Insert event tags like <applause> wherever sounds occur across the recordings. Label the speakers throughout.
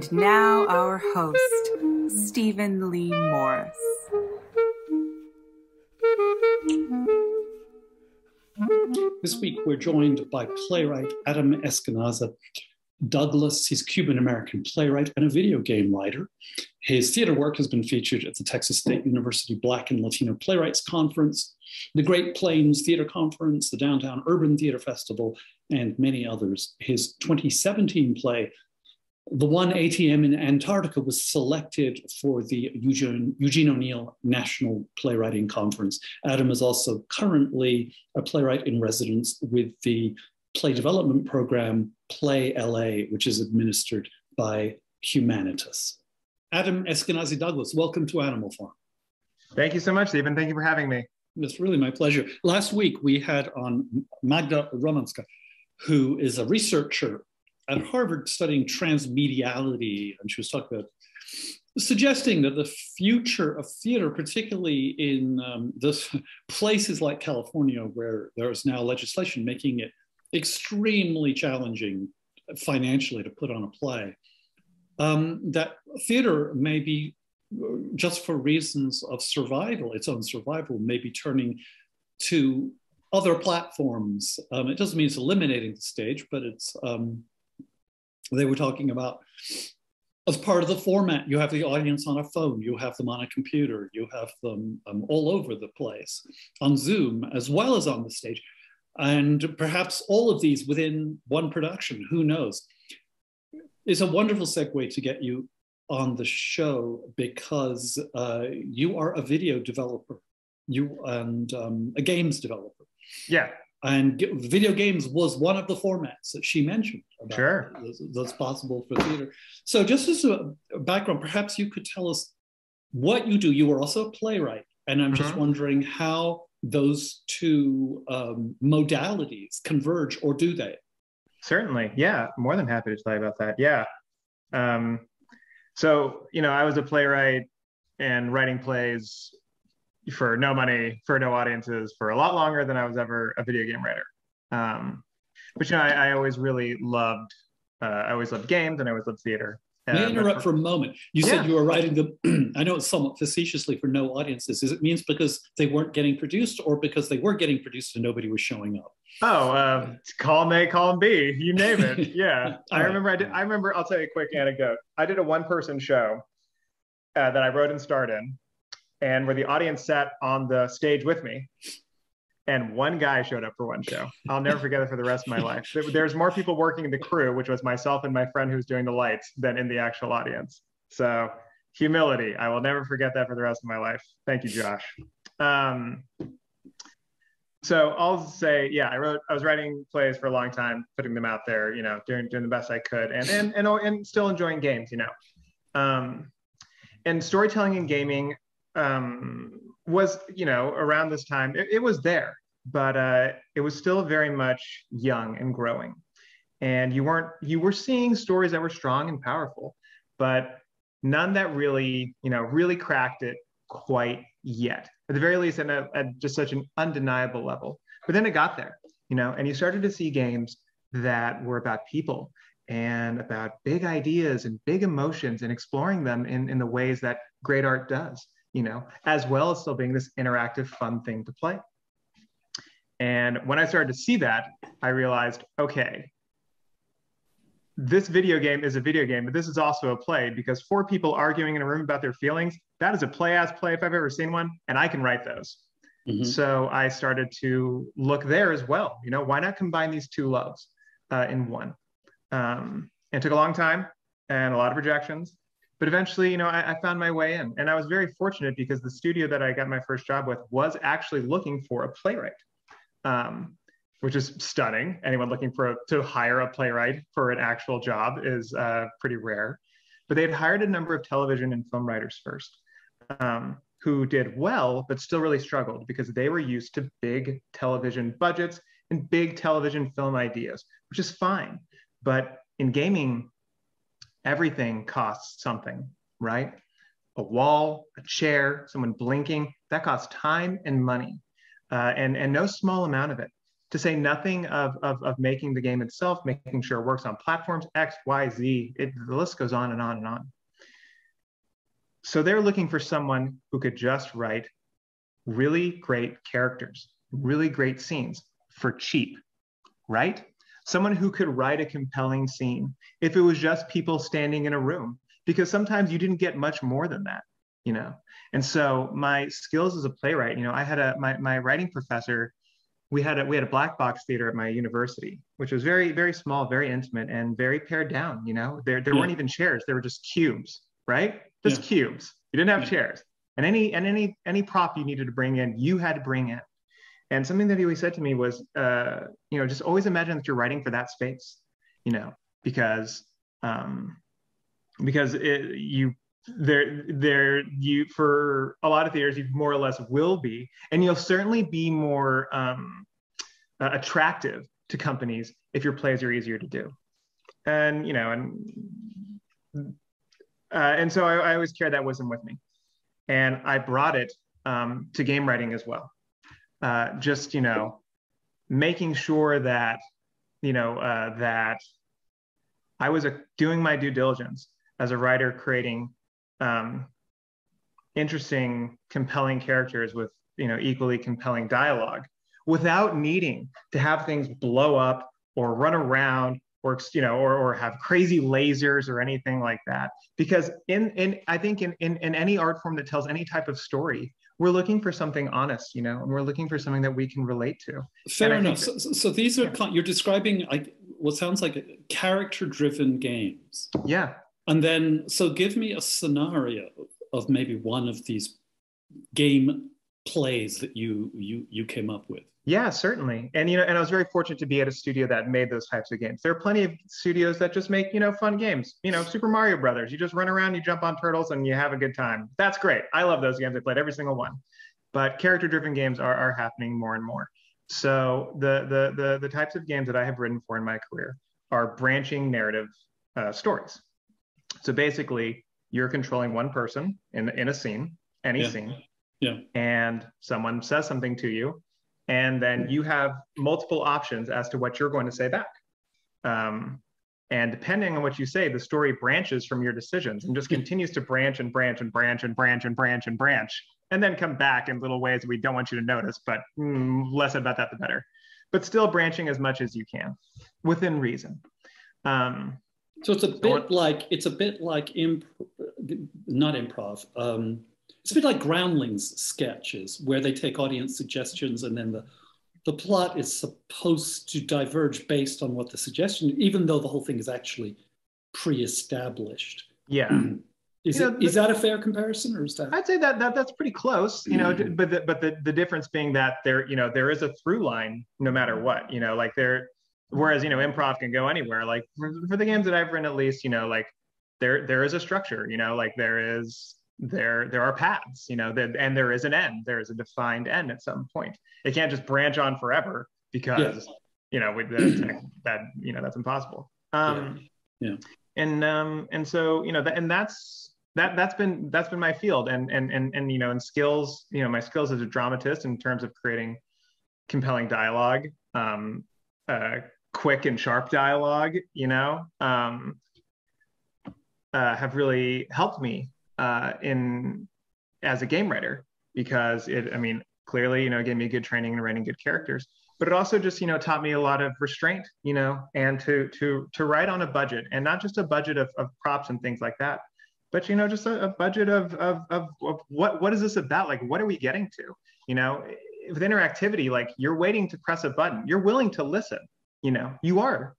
Speaker 1: And now our host, Steven Leigh Morris.
Speaker 2: This week we're joined by playwright Adam Eskenazi Douglas. He's Cuban American playwright and a video game writer. His theater work has been featured at the Texas State University Black and Latino Playwrights Conference, the Great Plains Theater Conference, the Downtown Urban Theater Festival, and many others. His 2017 play, The One ATM in Antarctica, was selected for the Eugene, Eugene O'Neill National Playwriting Conference. Adam is also currently a playwright in residence with the play development program Play LA, which is administered by Humanitas. Adam Eskenazi Douglas, welcome to Animal Farm.
Speaker 3: Thank you so much, Steven. Thank you for having me.
Speaker 2: It's really my pleasure. Last week we had on Magda Romanska, who is a researcher at Harvard studying transmediality, and she was talking about suggesting that the future of theater, particularly in um, this <laughs> places like California, where there is now legislation making it extremely challenging financially to put on a play. Um, that theater may be just for reasons of survival, its own survival, may be turning to other platforms. Um, it doesn't mean it's eliminating the stage, but it's, um, they were talking about as part of the format, you have the audience on a phone, you have them on a computer, you have them um, all over the place on Zoom as well as on the stage and perhaps all of these within one production, who knows? It's a wonderful segue to get you on the show because uh, you are a video developer, you and um, a games developer.
Speaker 3: Yeah.
Speaker 2: And video games was one of the formats that she mentioned.
Speaker 3: sure.
Speaker 2: That's possible for theater. So, just as a background, perhaps you could tell us what you do. You were also a playwright, and I'm mm-hmm. just wondering how those two um, modalities converge, or do they?
Speaker 3: Certainly, yeah. More than happy to tell you about that. Yeah. Um, so you know, I was a playwright and writing plays for no money, for no audiences, for a lot longer than I was ever a video game writer. Um, but you know, I, I always really loved. Uh, I always loved games, and I always loved theater.
Speaker 2: May I uh, interrupt for a moment? You yeah. said you were writing them, <clears throat> I know it's somewhat facetiously for no audiences. Is it means because they weren't getting produced or because they were getting produced and nobody was showing up?
Speaker 3: Oh, uh, column A, column B, you name it. <laughs> Yeah. I remember I did, I remember, I'll tell you a quick anecdote. I did a one person show uh, that I wrote and starred in and where the audience sat on the stage with me and one guy showed up for one show. I'll never forget it for the rest of my life. There's more people working in the crew, which was myself and my friend who's doing the lights, than in the actual audience. So humility. I will never forget that for the rest of my life. Thank you, Josh. Um, so I'll say, yeah, I wrote, I was writing plays for a long time, putting them out there, you know, doing doing the best I could, and and and, and still enjoying games, you know. Um, and storytelling and gaming um, was, you know, around this time, it, it was there but uh, it was still very much young and growing. And you weren't you were seeing stories that were strong and powerful, but none that really you know really cracked it quite yet. At the very least, at, a, at just such an undeniable level. But then it got there, you know, and you started to see games that were about people and about big ideas and big emotions and exploring them in, in the ways that great art does, you know, as well as still being this interactive, fun thing to play. And when I started to see that, I realized, okay, this video game is a video game, but this is also a play because four people arguing in a room about their feelings, that is a play as play if I've ever seen one, and I can write those. Mm-hmm. So I started to look there as well. You know, why not combine these two loves uh, in one? Um, it took a long time and a lot of rejections, but eventually, you know, I, I, found my way in, and I was very fortunate because the studio that I got my first job with was actually looking for a playwright um, which is stunning. Anyone looking for a, to hire a playwright for an actual job is uh, pretty rare. But they had hired a number of television and film writers first, um, who did well, but still really struggled because they were used to big television budgets and big television film ideas, which is fine. But in gaming, everything costs something, right? A wall, a chair, someone blinking, that costs time and money uh, and, and no small amount of it. to say nothing of, of, of making the game itself, making sure it works on platforms X, Y, Z. It, the list goes on and on and on. So they're looking for someone who could just write really great characters, really great scenes for cheap, right? Someone who could write a compelling scene if it was just people standing in a room, because sometimes you didn't get much more than that, you know? And so my skills as a playwright, you know, I had a, my, my writing professor, we had a, we had a black box theater at my university, which was very, very small, very intimate and very pared down, you know, there, there yeah. weren't even chairs. There were just cubes, right? Just yeah. cubes. You didn't have yeah. chairs and any, and any, any prop you needed to bring in, you had to bring in. And something that he always said to me was, uh, you know, just always imagine that you're writing for that space, you know, because um, because it, you there there you for a lot of theaters you more or less will be, and you'll certainly be more um, uh, attractive to companies if your plays are easier to do. And you know, and uh, and so I, I always carry that wisdom with me, and I brought it um, to game writing as well uh, just you know making sure that you know uh, that I was a, doing my due diligence as a writer, creating um, interesting, compelling characters with you know equally compelling dialogue, without needing to have things blow up or run around or you know or, or have crazy lasers or anything like that. Because in in i think in, in in any art form that tells any type of story we're looking for something honest, you know, and we're looking for something that we can relate to.
Speaker 2: Fair enough. So, so, these are yeah. you're describing like what sounds like character-driven games.
Speaker 3: Yeah.
Speaker 2: And then, so give me a scenario of maybe one of these game plays that you you you came up with.
Speaker 3: Yeah, certainly. And you know, and I was very fortunate to be at a studio that made those types of games. There are plenty of studios that just make, you know, fun games. You know, Super Mario Brothers. You just run around, you jump on turtles, and you have a good time. That's great. I love those games. I played every single one. But character-driven games are, are happening more and more. So the, the the the types of games that I have written for in my career are branching narrative uh, stories. So basically, you're controlling one person in in a scene, any
Speaker 2: yeah.
Speaker 3: scene.
Speaker 2: Yeah.
Speaker 3: And someone says something to you, and then you have multiple options as to what you're going to say back. Um, and depending on what you say, the story branches from your decisions and just continues to branch and branch and branch and branch and branch and branch, and then come back in little ways we don't want you to notice. But mm, less about that, the better. But still branching as much as you can within reason. Um,
Speaker 2: so it's a bit like it's a bit like imp, not improv. Um, it's a bit like Groundlings sketches, where they take audience suggestions and then the the plot is supposed to diverge based on what the suggestion, even though the whole thing is actually pre-established.
Speaker 3: Yeah. <clears throat>
Speaker 2: Is, you know, it, is that a fair comparison, or is that?
Speaker 3: I'd say that, that that's pretty close. You know, mm-hmm. but the, but the, the difference being that there, you know, there is a through line no matter what. You know, like there, whereas you know, improv can go anywhere. Like for, for the games that I've written, at least, you know, like there there is a structure. You know, like there is there there are paths you know that and there is an end there is a defined end at some point it can't just branch on forever because yeah. you know with that, that you know that's impossible
Speaker 2: um yeah, yeah.
Speaker 3: and um and so you know that and that's that that's been that's been my field and and and and you know and skills you know my skills as a dramatist in terms of creating compelling dialogue um uh quick and sharp dialogue you know um uh, have really helped me uh, in as a game writer because it, I mean, clearly, you know, gave me good training in writing good characters, but it also just, you know, taught me a lot of restraint, you know, and to to to write on a budget and not just a budget of, of props and things like that, but you know, just a, a budget of, of of of what what is this about? Like, what are we getting to? You know, with interactivity, like you're waiting to press a button, you're willing to listen. You know, you are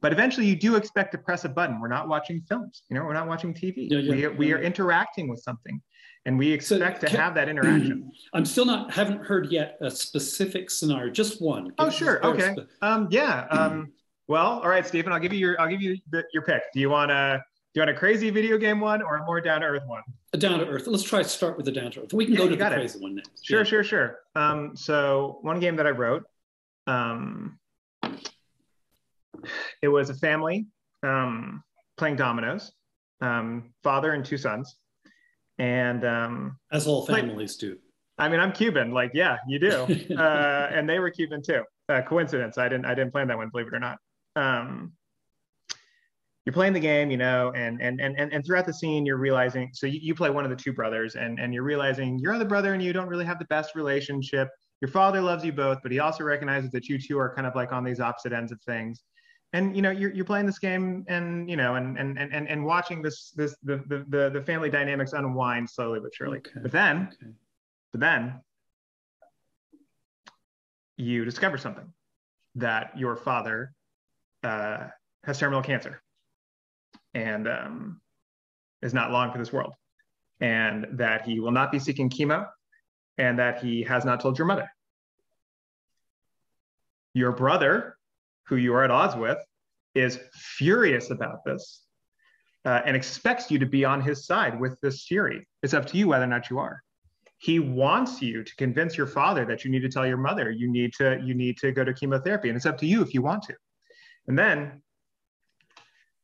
Speaker 3: but eventually you do expect to press a button we're not watching films you know we're not watching tv yeah, yeah, we, we are interacting with something and we expect so, to can, have that interaction <clears throat>
Speaker 2: i'm still not haven't heard yet a specific scenario just one
Speaker 3: oh sure okay um, yeah <clears throat> um, well all right steven i'll give you your i'll give you the, your pick do you want a do you want a crazy video game one or a more down to earth one?
Speaker 2: A down to earth. Let's try to start with the down to earth. We can go to the crazy it. one next.
Speaker 3: Sure, sure, sure. Um, so one game that I wrote, um, it was a family um, playing dominoes, um, father and two sons, and um,
Speaker 2: as all families
Speaker 3: played,
Speaker 2: do.
Speaker 3: I mean, I'm Cuban. Like, yeah, you do. <laughs> uh, and they were Cuban too. Uh, coincidence. I didn't. I didn't plan that one. Believe it or not. Um, you're playing the game, you know, and and and and throughout the scene, you're realizing. So you, you play one of the two brothers, and and you're realizing your other brother and you don't really have the best relationship. Your father loves you both, but he also recognizes that you two are kind of like on these opposite ends of things. And you know, you're, you're playing this game, and you know, and and and and watching this this the the the family dynamics unwind slowly but surely. Okay. But then, okay. but then, you discover something that your father uh, has terminal cancer and um, is not long for this world, and that he will not be seeking chemo, and that he has not told your mother. Your brother, who you are at odds with, is furious about this uh, and expects you to be on his side with this fury. It's up to you whether or not you are. He wants you to convince your father that you need to tell your mother you need to you need to go to chemotherapy, and it's up to you if you want to. And then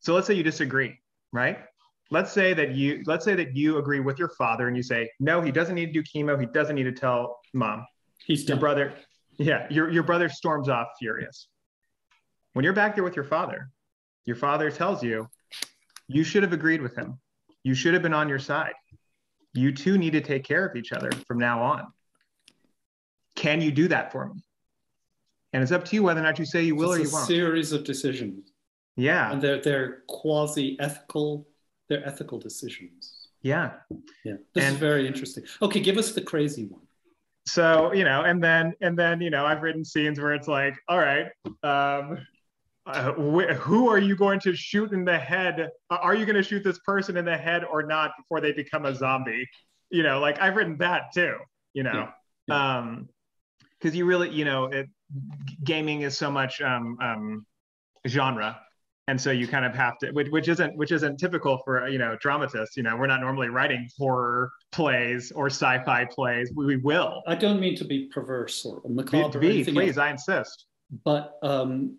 Speaker 3: so let's say you disagree, right? Let's say that you let's say that you agree with your father and you say, no, he doesn't need to do chemo. He doesn't need to tell mom.
Speaker 2: He's
Speaker 3: your brother. Yeah, your, your brother storms off furious. When you're back there with your father, your father tells you, you should have agreed with him. You should have been on your side. You two need to take care of each other from now on. Can you do that for me? And it's up to you whether or not you say you will
Speaker 2: it's
Speaker 3: or you won't.
Speaker 2: Series of decisions.
Speaker 3: Yeah.
Speaker 2: And they're they're quasi ethical, they're ethical decisions.
Speaker 3: Yeah.
Speaker 2: Yeah. This and, is very interesting. Okay, give us the crazy one.
Speaker 3: So, you know, and then and then, you know, I've written scenes where it's like, all right, um, uh, wh- who are you going to shoot in the head? Are you going to shoot this person in the head or not before they become a zombie? You know, like I've written that too, you know. Yeah. Um because you really, you know, it, gaming is so much um, um, genre and so you kind of have to which, which isn't which isn't typical for you know dramatists you know we're not normally writing horror plays or sci-fi plays we, we will
Speaker 2: i don't mean to be perverse or macabre
Speaker 3: be, be please else, i insist
Speaker 2: but um,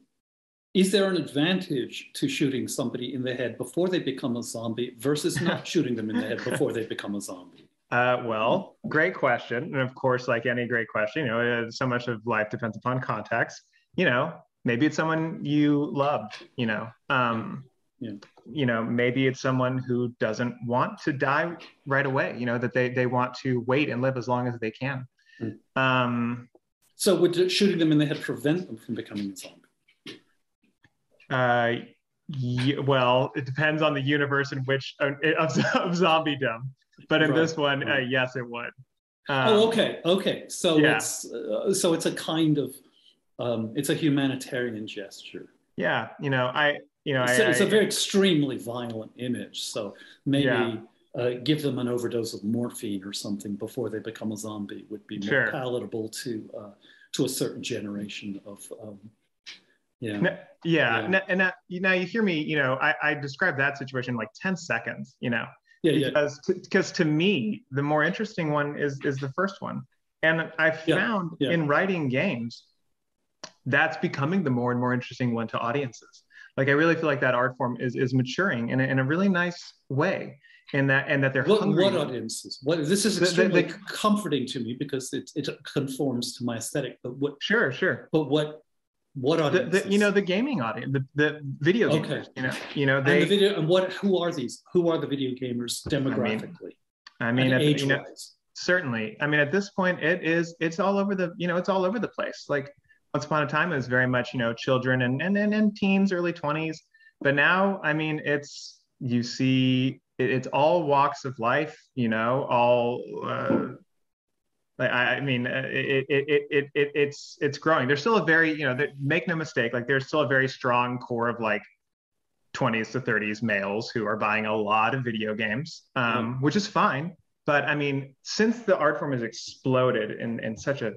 Speaker 2: is there an advantage to shooting somebody in the head before they become a zombie versus not <laughs> shooting them in the head before they become a zombie?
Speaker 3: Uh, well great question. And of course like any great question you know so much of life depends upon context. You know maybe it's someone you loved you know um yeah. you know maybe it's someone who doesn't want to die right away you know that they they want to wait and live as long as they can. Mm. um
Speaker 2: so would shooting them in the head prevent them from becoming a zombie
Speaker 3: uh yeah, well it depends on the universe in which uh, of, <laughs> of zombiedom but in right. this one uh, yes it would
Speaker 2: um, oh okay okay so yeah. it's uh, so it's a kind of um, it's a humanitarian gesture.
Speaker 3: Yeah, you know, I, you know,
Speaker 2: it's,
Speaker 3: I,
Speaker 2: a, it's I, a very extremely violent image. So maybe yeah. uh, give them an overdose of morphine or something before they become a zombie would be more sure. palatable to uh, to a certain generation of. Um,
Speaker 3: yeah. No, yeah. yeah. And uh, now, now you hear me, you know, I, I described that situation like 10 seconds, you know,
Speaker 2: yeah,
Speaker 3: because,
Speaker 2: yeah.
Speaker 3: because to me, the more interesting one is, is the first one. And I found yeah, yeah. in writing games, that's becoming the more and more interesting one to audiences. Like I really feel like that art form is is maturing in a, in a really nice way. And that and that they're
Speaker 2: what, hungry. what audiences? What this is extremely the, the, the, comforting to me because it it conforms to my aesthetic. But what?
Speaker 3: Sure, sure.
Speaker 2: But what what audiences?
Speaker 3: The, you know the gaming audience, the, the video gamers. Okay. You know, you know they.
Speaker 2: And the video and what? Who are these? Who are the video gamers demographically?
Speaker 3: I mean, I mean at, you know, certainly. I mean, at this point, it is. It's all over the. You know, it's all over the place. Like once upon a time it was very much you know children and and and, and teens early 20s but now i mean it's you see it, it's all walks of life you know all uh, I, mean, uh, it, it, it, it, it, it's, it's growing. There's still a very, you know, make no mistake, like there's still a very strong core of like 20s to 30s males who are buying a lot of video games, um, mm-hmm. which is fine. But I mean, since the art form has exploded in, in such a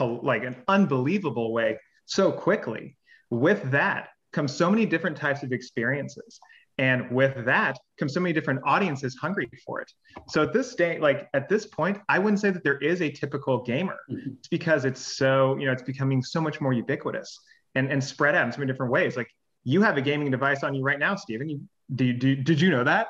Speaker 3: like an unbelievable way so quickly. With that comes so many different types of experiences. And with that comes so many different audiences hungry for it. So at this day, like at this point, I wouldn't say that there is a typical gamer. Mm-hmm. It's because it's so, you know, it's becoming so much more ubiquitous and, and spread out in so many different ways. Like you have a gaming device on you right now, Steven. You, do, do, did you know that?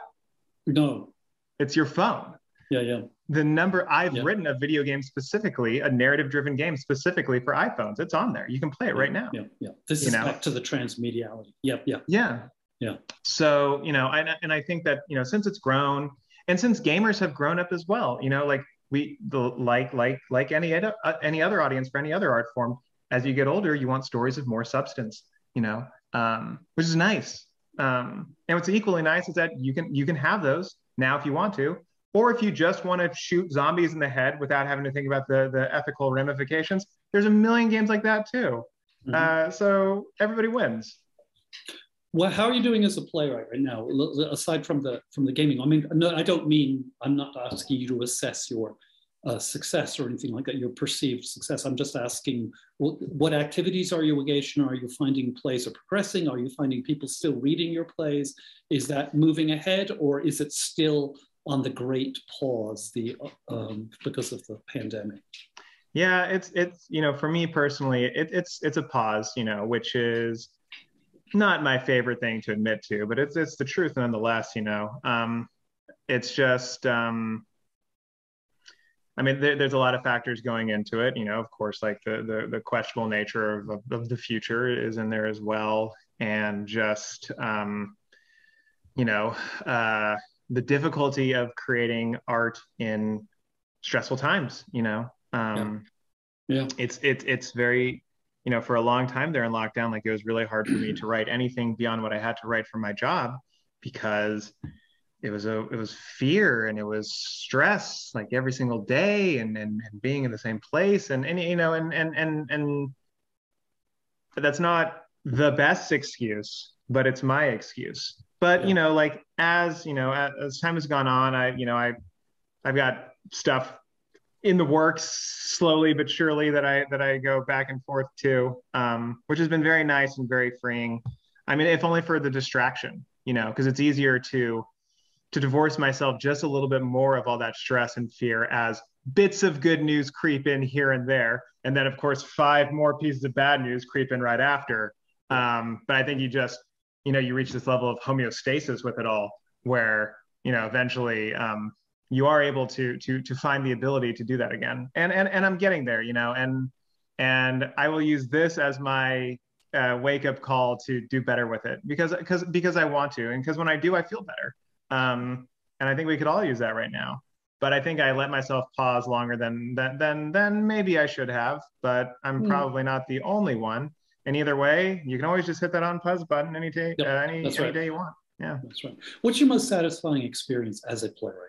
Speaker 2: No.
Speaker 3: It's your phone.
Speaker 2: Yeah, yeah.
Speaker 3: the number I've yeah. written a video game specifically, a narrative driven game specifically for iPhones. It's on there. You can play it right now.
Speaker 2: Yeah, yeah. This you is know? back to the transmediality. Yep, yeah.
Speaker 3: Yeah.
Speaker 2: Yeah.
Speaker 3: So, you know, and, and I think that, you know, since it's grown and since gamers have grown up as well, you know, like we the like like like any other uh, any other audience for any other art form, as you get older, you want stories of more substance, you know, um, which is nice. Um, and what's equally nice is that you can you can have those now if you want to, or if you just want to shoot zombies in the head without having to think about the, the ethical ramifications, there's a million games like that too. Mm-hmm. Uh, so everybody wins.
Speaker 2: Well, how are you doing as a playwright right now, aside from the from the gaming? I mean, no, I don't mean I'm not asking you to assess your uh, success or anything like that, your perceived success. I'm just asking what, what activities are you engaged in? Are you finding plays are progressing? Are you finding people still reading your plays? Is that moving ahead, or is it still on the great pause the um, because of the pandemic?
Speaker 3: Yeah, it's it's you know for me personally, it, it's it's a pause, you know, which is not my favorite thing to admit to, but it's it's the truth nonetheless. You know, um, it's just um, I mean, there, there's a lot of factors going into it. You know, of course, like the the, the questionable nature of, of, of, the future is in there as well, and just um, you know. Uh, the difficulty of creating art in stressful times you know um yeah. yeah. it's it's it's very you know for a long time there in lockdown like it was really hard for me to write anything beyond what i had to write for my job because it was a it was fear and it was stress like every single day and and, and being in the same place and and you know and and and and that's not the best excuse but it's my excuse but yeah. you know like as you know as, as time has gone on i you know i i've got stuff in the works slowly but surely that i that i go back and forth to um, which has been very nice and very freeing. I mean if only for the distraction you know because it's easier to to divorce myself just a little bit more of all that stress and fear as bits of good news creep in here and there. And then of course five more pieces of bad news creep in right after. Um, but i think you just you know you reach this level of homeostasis with it all where you know eventually um, you are able to to to find the ability to do that again and and and i'm getting there you know and and i will use this as my uh, wake up call to do better with it because because because i want to and because when i do i feel better um, and i think we could all use that right now but i think i let myself pause longer than than than, than maybe i should have but i'm mm. probably not the only one and either way, you can always just hit that on pause button any day, yep, uh, any, any right. day you want. Yeah,
Speaker 2: that's right. What's your most satisfying experience as a playwright?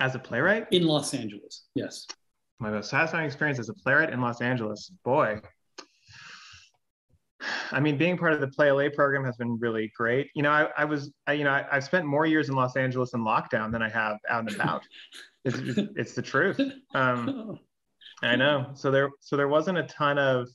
Speaker 3: As a playwright
Speaker 2: in Los Angeles, yes.
Speaker 3: My most satisfying experience as a playwright in Los Angeles, boy. I mean, being part of the Play LA program has been really great. You know, I, I was, I, you know, I, have spent more years in Los Angeles in lockdown than I have out and about. <laughs> it's, it's the truth. Um, <laughs> I know. So there, so there wasn't a ton of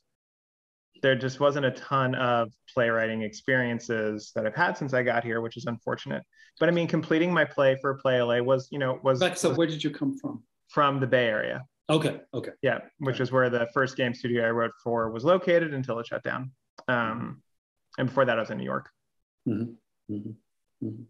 Speaker 3: there just wasn't a ton of playwriting experiences that I've had since I got here, which is unfortunate. But I mean, completing my play for Play LA was, you know, was.
Speaker 2: so
Speaker 3: was
Speaker 2: where did you come from?
Speaker 3: From the Bay Area.
Speaker 2: Okay. Okay.
Speaker 3: Yeah, which okay. is where the first game studio I wrote for was located until it shut down. Um, and before that, I was in New York. Mm-hmm. Mm-hmm. Mm-hmm.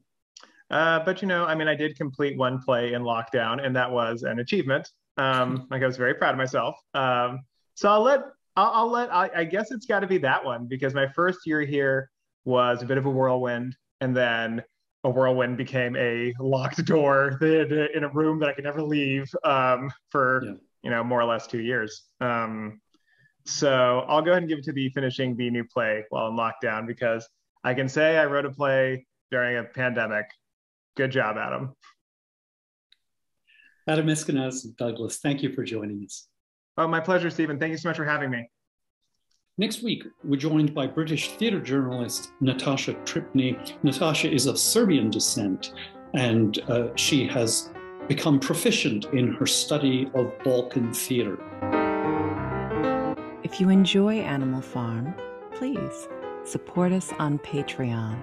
Speaker 3: Uh, but you know, I mean, I did complete one play in lockdown, and that was an achievement. Um, like I was very proud of myself. Um, so I'll let I'll, I'll let. I, I guess it's got to be that one because my first year here was a bit of a whirlwind, and then a whirlwind became a locked door <laughs> in a room that I could never leave um, for yeah. you know more or less two years. Um, so I'll go ahead and give it to the finishing the new play while in lockdown because I can say I wrote a play during a pandemic. Good job, Adam.
Speaker 2: Adam Eskenazi Douglas, thank you for joining us.
Speaker 3: Oh, my pleasure, Steven. Thank you so much for having me.
Speaker 2: Next week, we're joined by British theatre journalist Natasha Tripney. Natasha is of Serbian descent, and uh, she has become proficient in her study of Balkan theatre.
Speaker 4: If you enjoy Animal Farm, please support us on Patreon